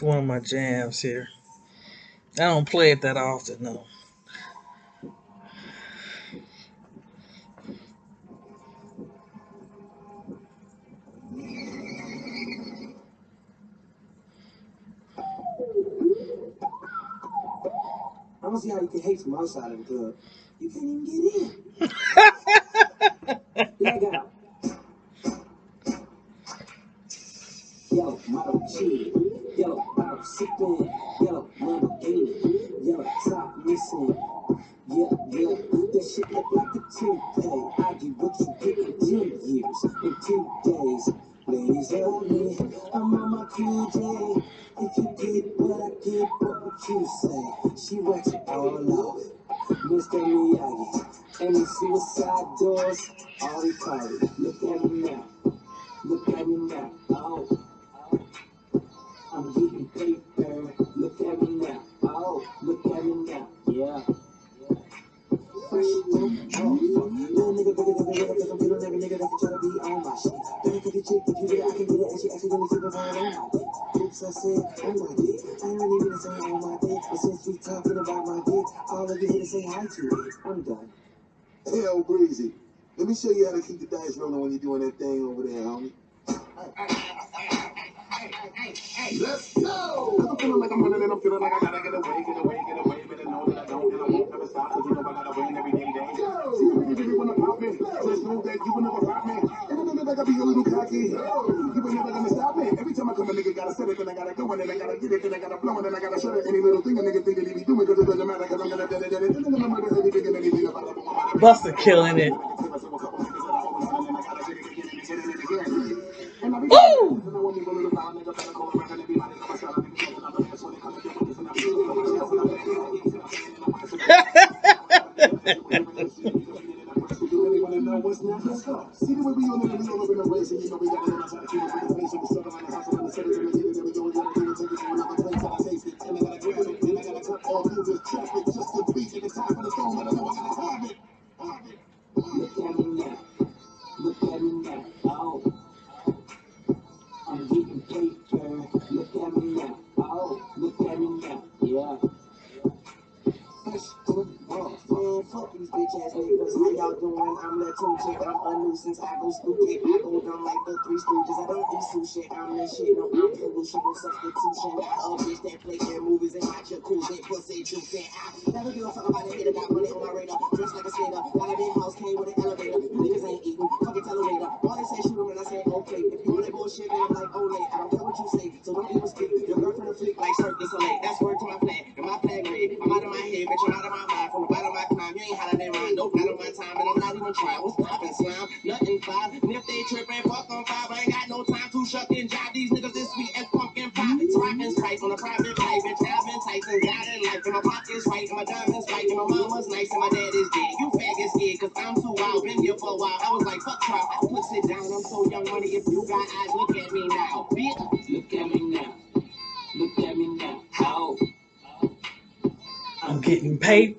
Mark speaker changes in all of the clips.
Speaker 1: It's one of my jams here. I don't play it that often though.
Speaker 2: I don't see how you can hate from outside of the club. You can't even get in. problem now. The
Speaker 3: problem
Speaker 1: now. killing it. Woo!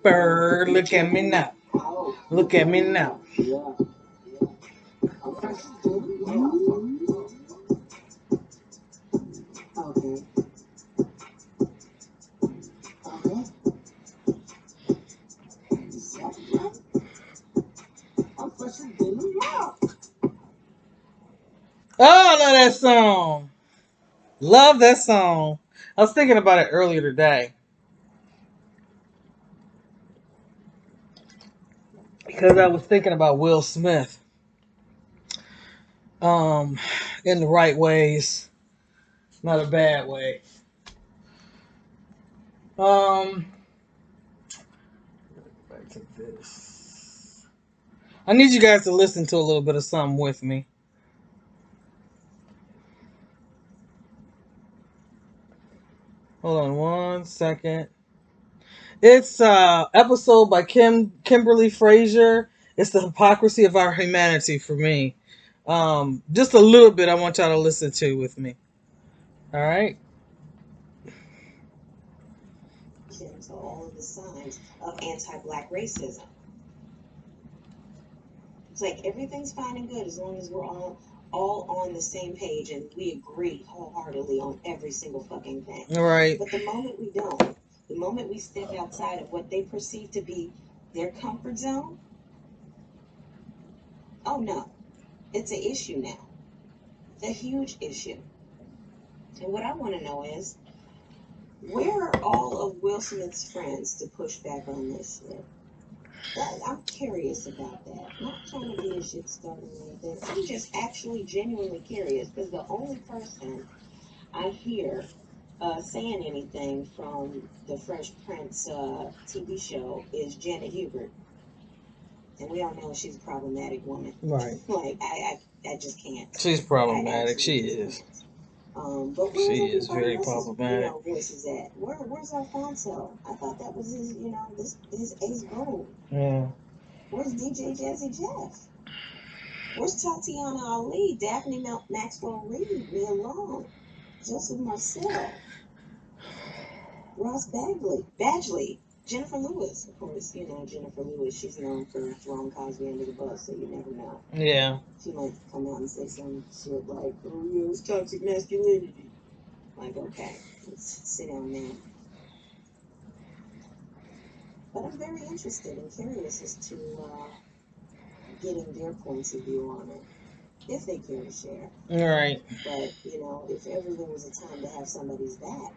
Speaker 3: bird.
Speaker 2: Look at me now. Look at me now. Oh, I
Speaker 1: love that song. Love that song. I was thinking about it earlier today. because I was thinking about Will Smith um, in the right ways, not a bad way. Um, back to this. I need you guys to listen to a little bit of something with me. Hold on one second. It's uh episode by Kim Kimberly Frazier. It's the hypocrisy of our humanity for me. Um, just a little bit I want y'all to listen to with me. All right.
Speaker 4: So all of the signs of anti-black racism. It's like everything's fine and good as long as we're all all on the same page and we agree wholeheartedly on every single fucking thing.
Speaker 3: All right.
Speaker 4: But the moment we don't, the moment we step outside of what they perceive to be their comfort zone, oh no, it's an issue now. It's a huge issue. And what I want to know is, where are all of Will Smith's friends to push back on this I'm curious about that. I'm Not trying to be a shit starter or anything. I'm just actually genuinely curious because the only person I hear uh, saying anything from the Fresh Prince uh, TV show is Janet Hubert. And we all know she's a problematic woman.
Speaker 3: Right.
Speaker 4: Like, I, I, I just can't.
Speaker 3: She's problematic. She is.
Speaker 4: can't. Um, but
Speaker 3: She
Speaker 4: where's
Speaker 3: is
Speaker 4: everybody
Speaker 3: very
Speaker 4: else's,
Speaker 3: problematic.
Speaker 4: You know, voices at? Where, where's Alfonso? I thought that was his, you know, this his ace boom.
Speaker 3: Yeah.
Speaker 4: Where's DJ Jazzy Jeff? Where's Tatiana Ali, Daphne Mel- Maxwell Reid, Nia Long, Joseph Marcel, Ross Bagley, Badgley, Jennifer Lewis. Of course, you know Jennifer Lewis. She's known for throwing Cosby under the bus, so you never know.
Speaker 3: Yeah.
Speaker 4: She might come out and say some shit like, "Oh yeah, it's toxic masculinity." Like, okay, let's sit down now. But I'm very interested and curious as to uh, getting their points of view on it, if they care to share.
Speaker 3: All right.
Speaker 4: But you know, if ever there was a time to have somebody's back,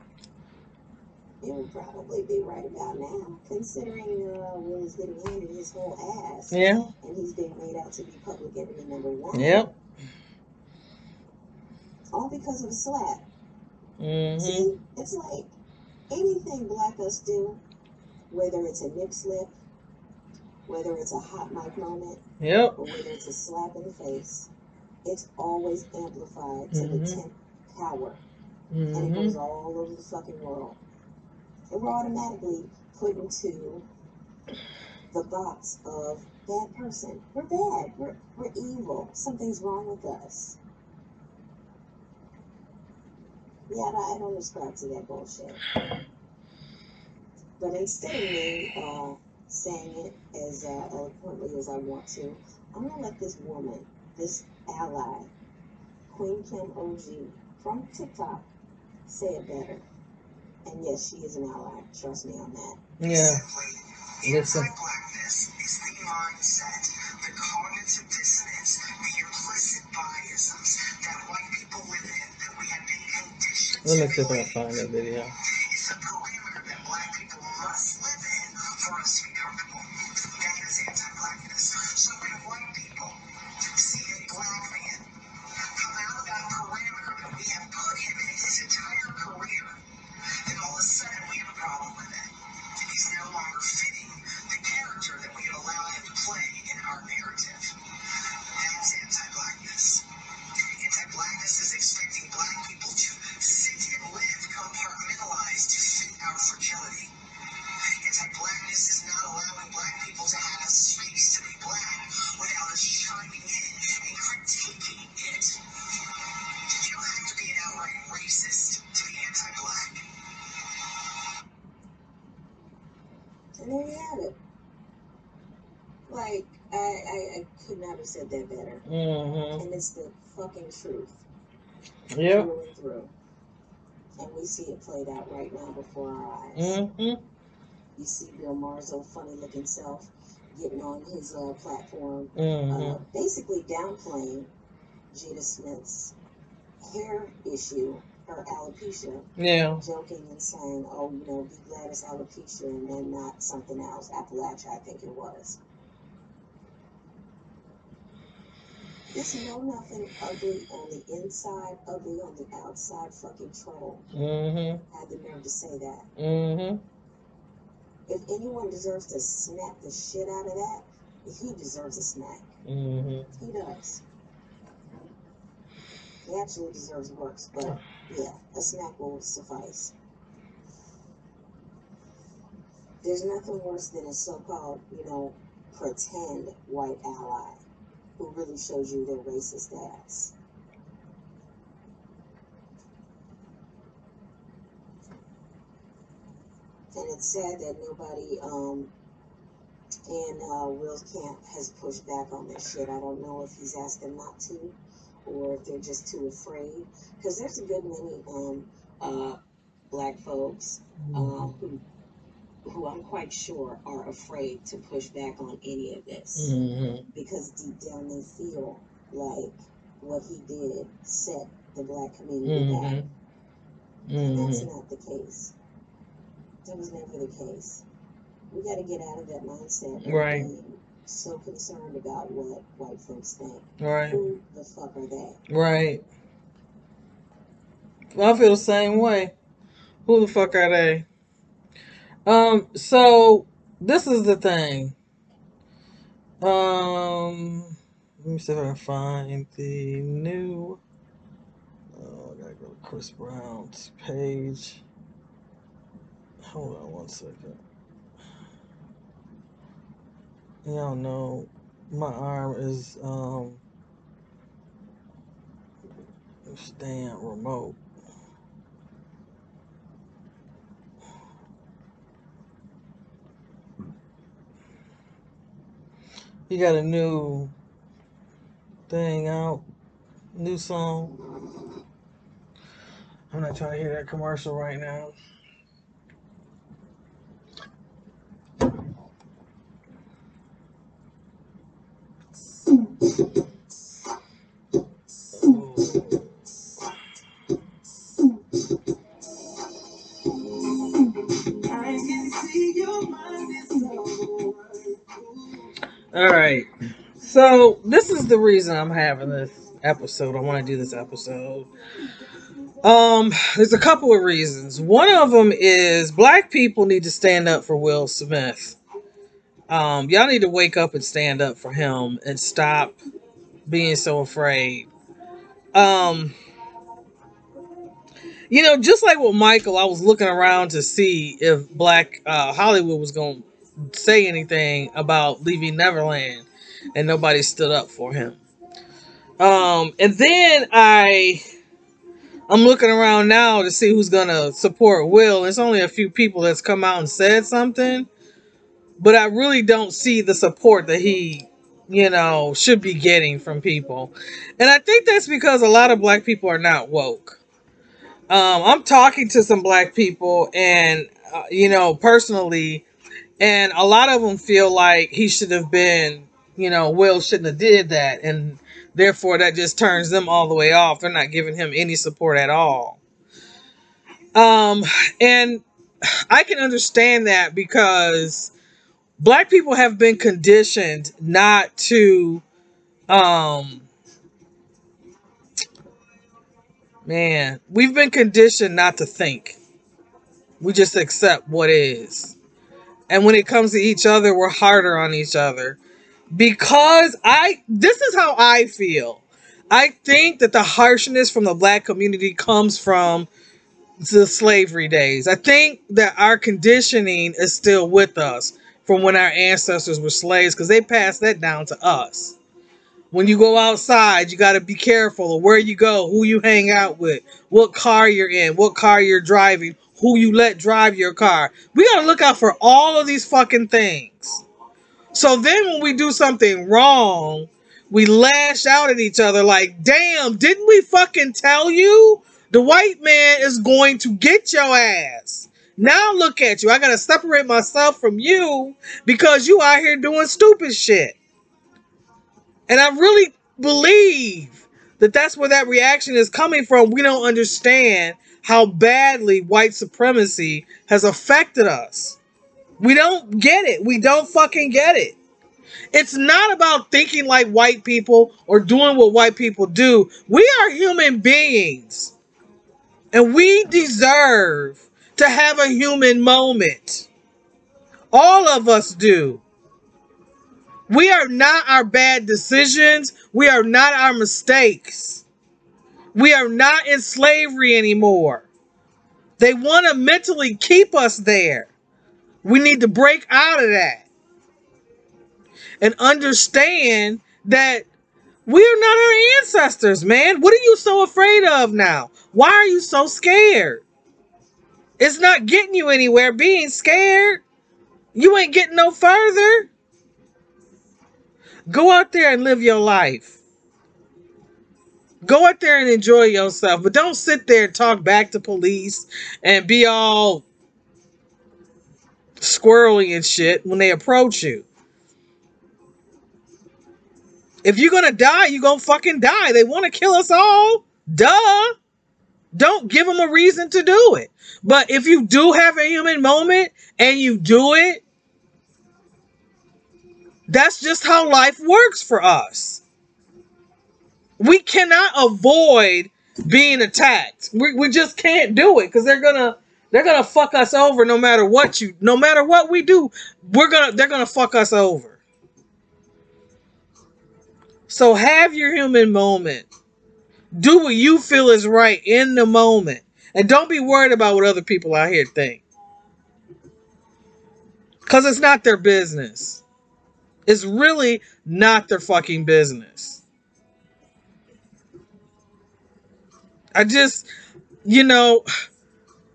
Speaker 4: it would probably be right about now, considering uh, Will is getting handed his whole ass,
Speaker 3: Yeah.
Speaker 4: and he's being made out to be public enemy number one.
Speaker 3: Yep.
Speaker 4: All because of a slap.
Speaker 3: Mhm.
Speaker 4: See, it's like anything black us do, whether it's a nip slip, whether it's a hot mic moment,
Speaker 3: Yep.
Speaker 4: or whether it's a slap in the face, it's always amplified to the
Speaker 3: Mhm.
Speaker 4: tenth power. And it goes
Speaker 3: Mhm.
Speaker 4: all over the fucking world. And we're automatically put into the box of bad person. We're bad. We're, we're evil. Something's wrong with us. Yeah, I don't, subscribe to that bullshit. But instead of me uh, saying it as uh, eloquently as I want to, I'm gonna let this woman, this ally, Queen Kim OG from TikTok, say it better. And yes, she is an ally. Trust me on that.
Speaker 3: Yeah. Listen.
Speaker 2: Anti-blackness is the mindset, the cognitive dissonance, the implicit biases that white people live in, that we have been conditioned
Speaker 3: Let me
Speaker 2: to
Speaker 3: see if I can find that video.
Speaker 2: It's a parameter that black people must live in for us to be comfortable. The
Speaker 4: fucking truth.
Speaker 3: Yep.
Speaker 4: Through and through. And we see it played out right now before our eyes.
Speaker 3: Mhm.
Speaker 4: You see Bill Maher's old funny looking self getting on his uh, platform, uh,
Speaker 3: Mhm.
Speaker 4: basically downplaying Jada Smith's hair issue, her alopecia,
Speaker 3: Yeah.
Speaker 4: joking and saying, oh, you know, be glad it's alopecia and then not something else, Appalachia, I think it was. This know nothing ugly on the inside, ugly on the outside fucking troll
Speaker 3: Mhm.
Speaker 4: had the nerve to say that.
Speaker 3: Mhm.
Speaker 4: If anyone deserves to smack the shit out of that, he deserves a smack.
Speaker 3: Mhm.
Speaker 4: He does. He actually deserves worse, but yeah, a smack will suffice. There's nothing worse than a so-called, you know, pretend white ally who really shows you their racist ass. And it's sad that nobody um, in uh, Will's camp has pushed back on this shit. I don't know if he's asked them not to, or if they're just too afraid. Because there's a good many um, uh, black folks um, who, who I'm quite sure are afraid to push back on any of this
Speaker 3: hmm
Speaker 4: because deep down they feel like what he did set the black community
Speaker 3: hmm
Speaker 4: back. And that's
Speaker 3: hmm
Speaker 4: not the case. That was never the case. We got to get out of that mindset
Speaker 3: Right.
Speaker 4: being so concerned about what white folks think.
Speaker 3: Right.
Speaker 4: Who the fuck are they?
Speaker 3: Right. Well, I feel the same way. Who the fuck are they? Um, so this is the thing. Um let me see if I can find the new oh I gotta go to Chris Brown's page. Hold on one second. Y'all know my arm is um staying remote. He got a new thing out, new song. I'm not trying to hear that commercial right now.
Speaker 5: So
Speaker 3: this is the reason I'm having this episode. I want to do this episode. Um, there's a couple of reasons. One of them is black people need to stand up for Will Smith. Um, y'all need to wake up and stand up for him and stop being so afraid. Um, you know, just like with Michael, I was looking around to see if Black uh, Hollywood was going to say anything about leaving Neverland, and nobody stood up for him. Um, and then I, I'm looking around now to see who's to support Will. It's only a few people that's come out and said something, but I really don't see the support that he, you know, should be getting from people. And I think that's because a lot of black people are not woke um, I'm talking to some black people, and uh, you know, personally, and a lot of them feel like he should have been, you know, Will shouldn't have did that, and therefore that just turns them all the way off. They're not giving him any support at all. Um, and I can understand that because black people have been conditioned not to, um, man, we've been conditioned not to think. We just accept what is. And when it comes to each other, we're harder on each other. Because I, this is how I feel. I think that the harshness from the black community comes from the slavery days. I think that our conditioning is still with us from when our ancestors were slaves because they passed that down to us. When you go outside, you got to be careful of where you go, who you hang out with, what car you're in, what car you're driving, who you let drive your car. We got to look out for all of these fucking things. So then when we do something wrong, we lash out at each other like, damn, didn't we fucking tell you? The white man is going to get your ass. Now look at you. I got to separate myself from you because you out here doing stupid shit. And I really believe that that's where that reaction is coming from. We don't understand how badly white supremacy has affected us. We don't get it. We don't fucking get it. It's not about thinking like white people or doing what white people do. We are human beings. And we deserve to have a human moment. All of us do. We are not our bad decisions. We are not our mistakes. We are not in slavery anymore. They want to mentally keep us there. We need to break out of that and understand that we are not our ancestors, man. What are you so afraid of now? Why are you so scared? It's not getting you anywhere being scared. You ain't getting no further. Go out there and live your life. Go out there and enjoy yourself, but don't sit there and talk back to police and be all squirrely and shit when they approach you. If you're gonna die, you're gonna fucking die. They want to kill us all. Duh. Don't give them a reason to do it. But if you do have a human moment and you do it, that's just how life works for us. We cannot avoid being attacked. We, we just can't do it because they're gonna they're gonna fuck us over no matter what you no matter what we do. We're gonna they're gonna fuck us over. So have your human moment. Do what you feel is right in the moment. And don't be worried about what other people out here think. Because it's not their business. It's really not their fucking business. I just, you know,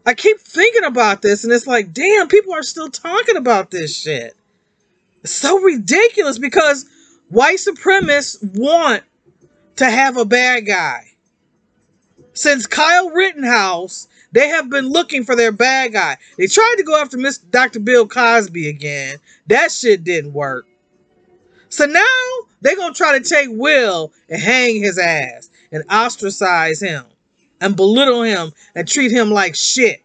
Speaker 3: I keep thinking about this and it's like, damn, people are still talking about this shit. It's so ridiculous because white supremacists want to have a bad guy. Since Kyle Rittenhouse, they have been looking for their bad guy. They tried to go after Mr. Dr. Bill Cosby again. That shit didn't work. So now they're going to try to take Will and hang his ass and ostracize him and belittle him and treat him like shit.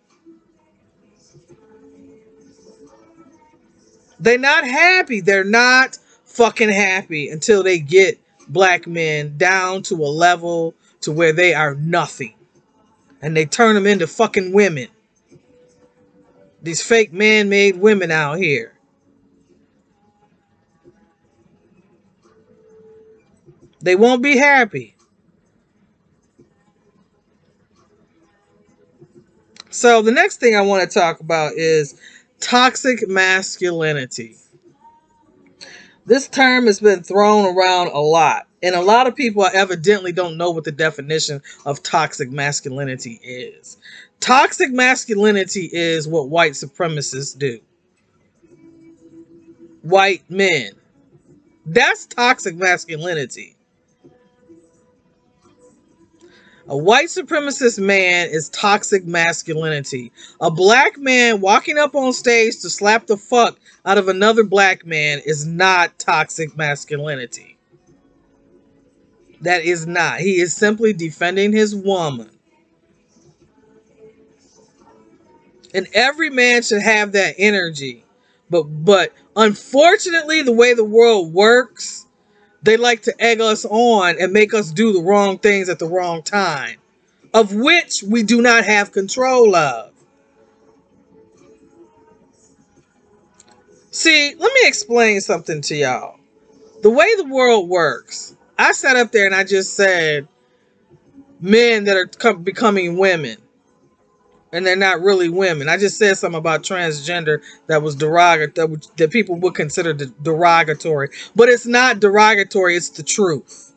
Speaker 3: They're not happy. They're not fucking happy until they get black men down to a level to where they are nothing. And they turn them into fucking women. These fake man made women out here. They won't be happy. So, the next thing I want to talk about is toxic masculinity. This term has been thrown around a lot, and a lot of people evidently don't know what the definition of toxic masculinity is. Toxic masculinity is what white supremacists do. White men. That's toxic masculinity. A white supremacist man is toxic masculinity. A black man walking up on stage to slap the fuck out of another black man is not toxic masculinity. That is not. He is simply defending his woman. And every man should have that energy. But but unfortunately the way the world works, they like to egg us on and make us do the wrong things at the wrong time, of which we do not have control of. See, let me explain something to y'all. The way the world works, I sat up there and I just said men that are becoming women and they're not really women. I just said something about transgender that was derogatory, that, that people would consider derogatory, but it's not derogatory. It's the truth.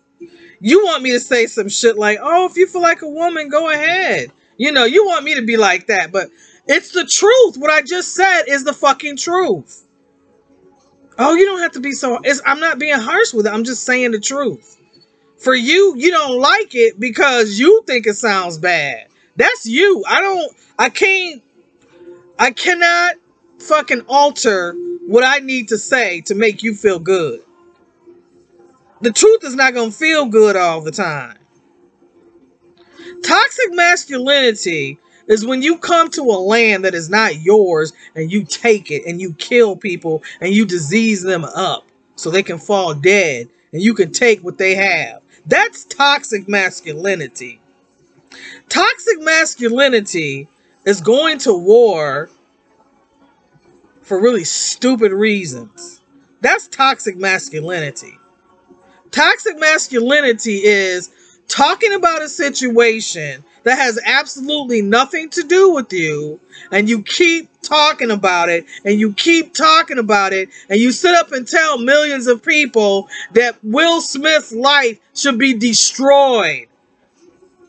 Speaker 3: You want me to say some shit like, "Oh, if you feel like a woman, go ahead." You know, you want me to be like that, but it's the truth. What I just said is the fucking truth. Oh, you don't have to be so. I'm not being harsh with it. I'm just saying the truth. For you, you don't like it because you think it sounds bad. That's you. I don't. I can't. I cannot fucking alter what I need to say to make you feel good. The truth is not going to feel good all the time. Toxic masculinity is when you come to a land that is not yours and you take it and you kill people and you disease them up so they can fall dead and you can take what they have. That's toxic masculinity. Toxic masculinity is going to war for really stupid reasons. That's toxic masculinity. Toxic masculinity is talking about a situation that has absolutely nothing to do with you, and you keep talking about it, and you keep talking about it, and you sit up and tell millions of people that Will Smith's life should be destroyed.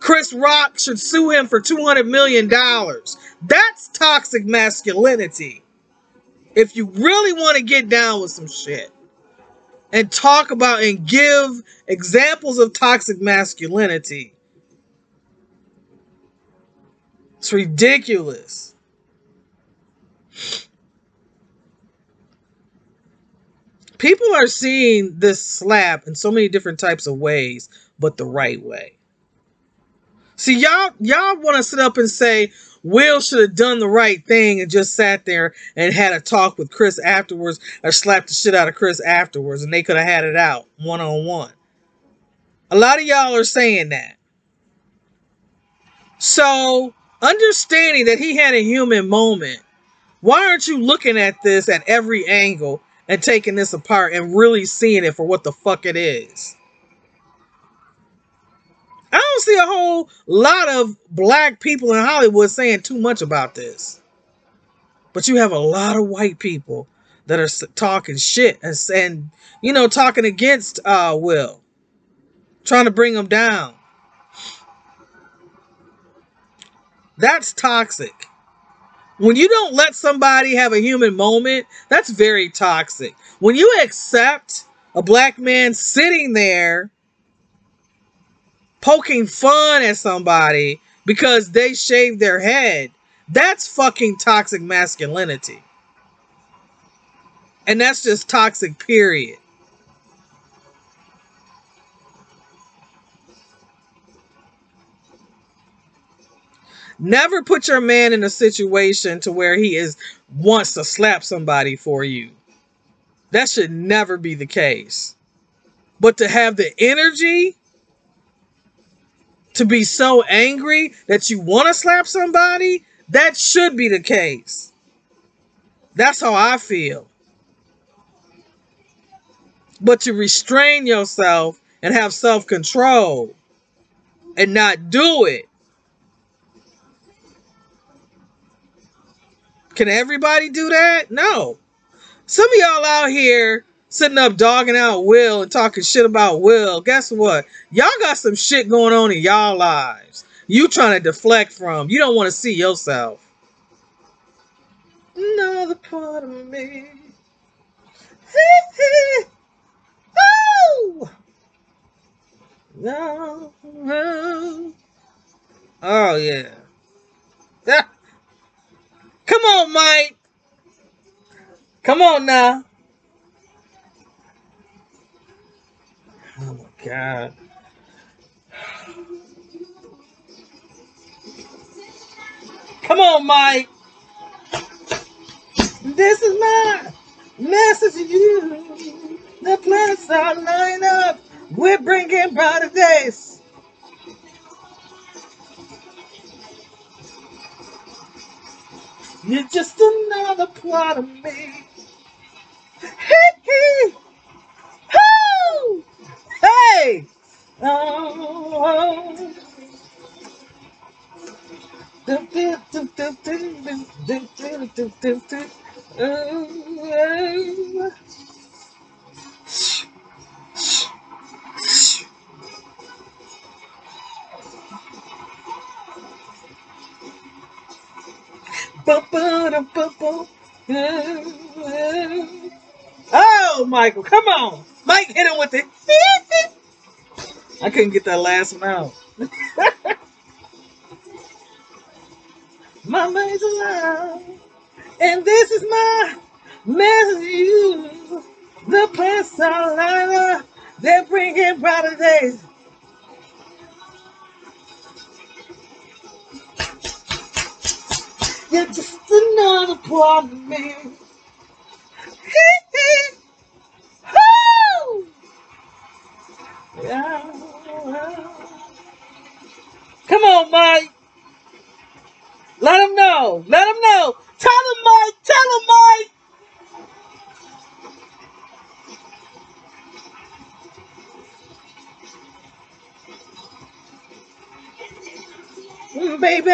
Speaker 3: Chris Rock should sue him for $200 million. That's toxic masculinity. If you really want to get down with some shit. and talk about and give examples of toxic masculinity. It's ridiculous. People are seeing this slap in so many different types of ways, but the right way. See, y'all, y'all want to sit up and say Will should have done the right thing and just sat there and had a talk with Chris afterwards, or slapped the shit out of Chris afterwards, and they could have had it out one on one. A lot of y'all are saying that. So, understanding that he had a human moment, why aren't you looking at this at every angle and taking this apart and really seeing it for what the fuck it is? I don't see a whole lot of black people in Hollywood saying too much about this. But you have a lot of white people that are talking shit and, and you know, talking against uh, Will, trying to bring him down. That's toxic. When you don't let somebody have a human moment, that's very toxic. When you accept a black man sitting there poking fun at somebody because they shaved their head, that's fucking toxic masculinity. And that's just toxic, period. Never put your man in a situation to where he is wants to slap somebody for you. That should never be the case. But to have the energy to be so angry that you want to slap somebody, that should be the case. That's how I feel. But to restrain yourself and have self control and not do it. Can everybody do that? No. Some of y'all out here sitting up dogging out Will and talking shit about Will. Guess what? Y'all got some shit going on in y'all lives. You trying to deflect from. You don't want to see yourself. Another part of me. oh! No. Oh yeah. Ah. Come on, Mike. Come on now. Oh my god. Come on, Mike. This is my message to you. The planets are lining up. We're bringing brighter days. You're just another part of me. Hey, hey! Hey! Oh, do, do, do, do, do, do, do, do, do, do, do. Oh, ba, ba, da, ba, ba. Oh, Michael, come on. Mike hit him with it. I couldn't get that last one out. My mind's alive, and this is my message to you. The lined up, they're bringing brighter days. You're just another part of me. Come on, Mike. Let him know. Let him know. Tell him, Mike. Tell him, Mike. Mm, Baby.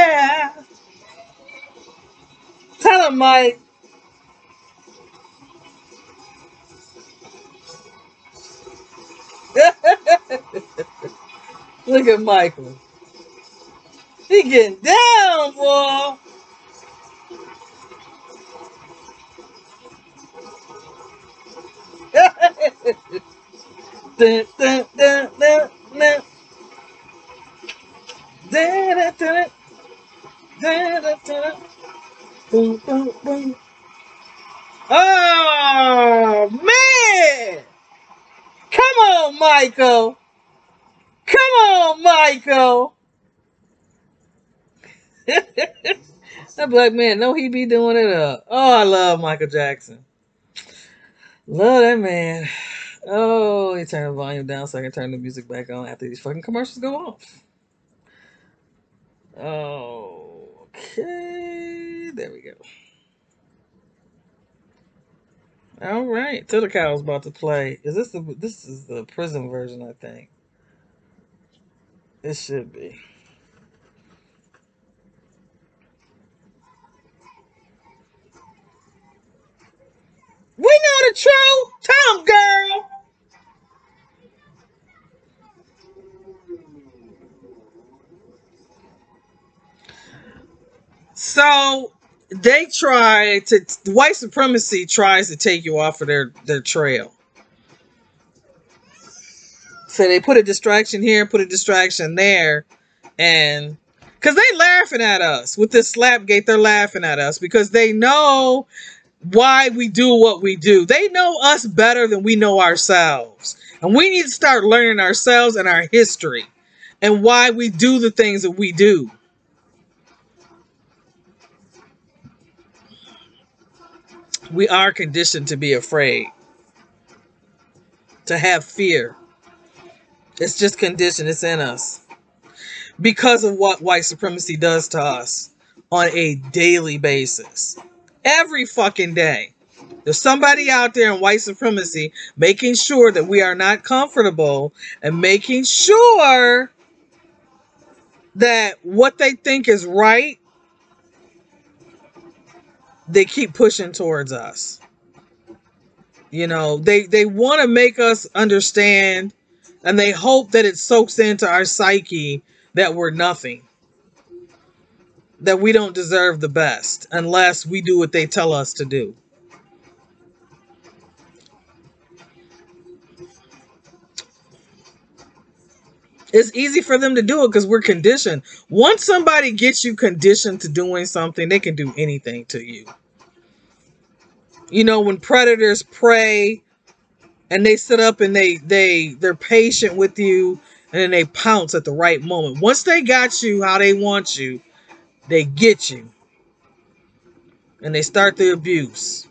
Speaker 3: Tell him, Mike. Look at Michael. He getting down, boy. Dun, dun, dun, dun, dun. Oh man! Come on, Michael. Come on, Michael. that black man, know he be doing it up. Oh, I love Michael Jackson. Love that man. Oh, he turned the volume down so I can turn the music back on after these fucking commercials go off. Oh, okay. There we go. All right. Till the cow's about to play. Is this the this is the prison version, I think. It should be. We know the truth. Tom girl. So they try to white supremacy tries to take you off of their their trail. So they put a distraction here, put a distraction there, and because they laughing at us with this slap gate, they're laughing at us because they know why we do what we do. They know us better than we know ourselves. And we need to start learning ourselves and our history and why we do the things that we do. We are conditioned to be afraid, to have fear. It's just conditioned, it's in us because of what white supremacy does to us on a daily basis. Every fucking day. There's somebody out there in white supremacy making sure that we are not comfortable and making sure that what they think is right, they keep pushing towards us. You know, they they want to make us understand and they hope that it soaks into our psyche that we're nothing. That we don't deserve the best unless we do what they tell us to do. It's easy for them to do it because we're conditioned. Once somebody gets you conditioned to doing something, they can do anything to you. You know, when predators prey and they sit up and they they they're patient with you and then they pounce at the right moment. Once they got you how they want you, they get you. And they start the abuse.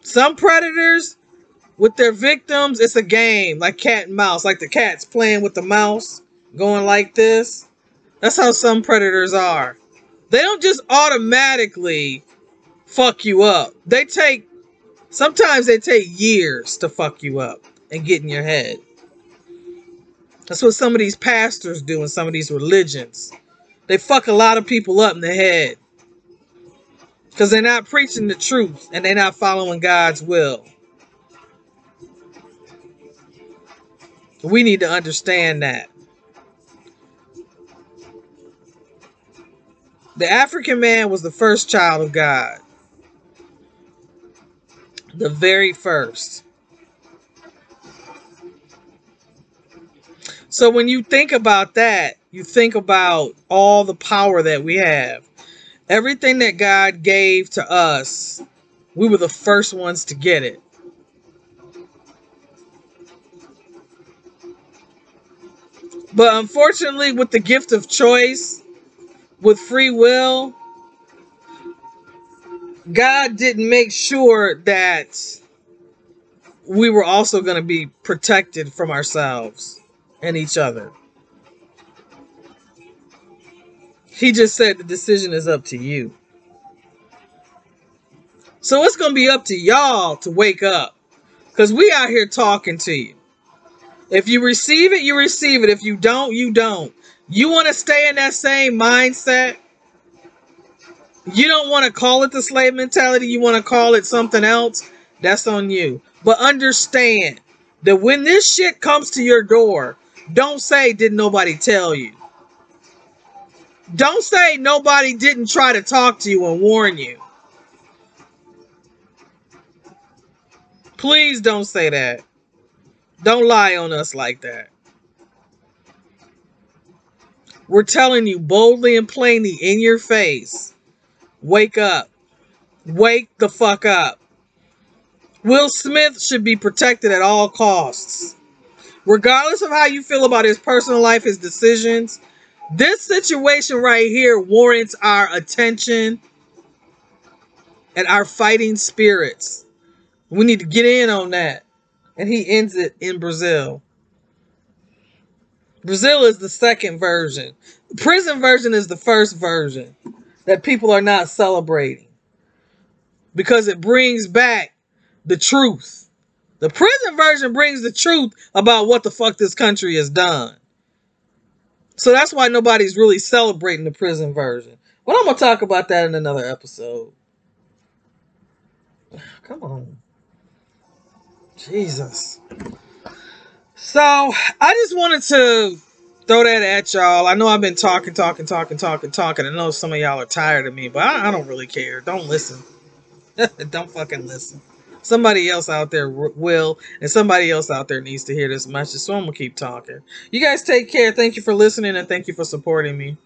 Speaker 3: Some predators with their victims, it's a game like cat and mouse, like the cat's playing with the mouse, going like this. That's how some predators are. They don't just automatically fuck you up. They take, sometimes they take years to fuck you up and get in your head. That's what some of these pastors do in some of these religions. They fuck a lot of people up in the head because they're not preaching the truth and they're not following God's will. We need to understand that. The African man was the first child of God. The very first. So when you think about that, you think about all the power that we have. Everything that God gave to us, we were the first ones to get it. But unfortunately, with the gift of choice, with free will, God didn't make sure that we were also going to be protected from ourselves and each other. He just said the decision is up to you. So it's going to be up to y'all to wake up because we out here talking to you. If you receive it, you receive it. If you don't, you don't. You want to stay in that same mindset? You don't want to call it the slave mentality. You want to call it something else? That's on you. But understand that when this shit comes to your door, don't say, "didn't nobody tell you? Don't say nobody didn't try to talk to you and warn you. Please don't say that. Don't lie on us like that. We're telling you boldly and plainly in your face. Wake up. Wake the fuck up. Will Smith should be protected at all costs. Regardless of how you feel about his personal life, his decisions, this situation right here warrants our attention and our fighting spirits. We need to get in on that. And he ends it in Brazil. Brazil is the second version. Prison version is the first version that people are not celebrating because it brings back the truth. The prison version brings the truth about what the fuck this country has done. So that's why nobody's really celebrating the prison version. But I'm going to talk about that in another episode. Come on. Jesus. So I just wanted to throw that at y'all. I know I've been talking, talking, talking, talking, talking. I know some of y'all are tired of me, but I, I don't really care. Don't listen. don't fucking listen. Somebody else out there will, and somebody else out there needs to hear this message. So I'm gonna keep talking. You guys take care. Thank you for listening, and thank you for supporting me.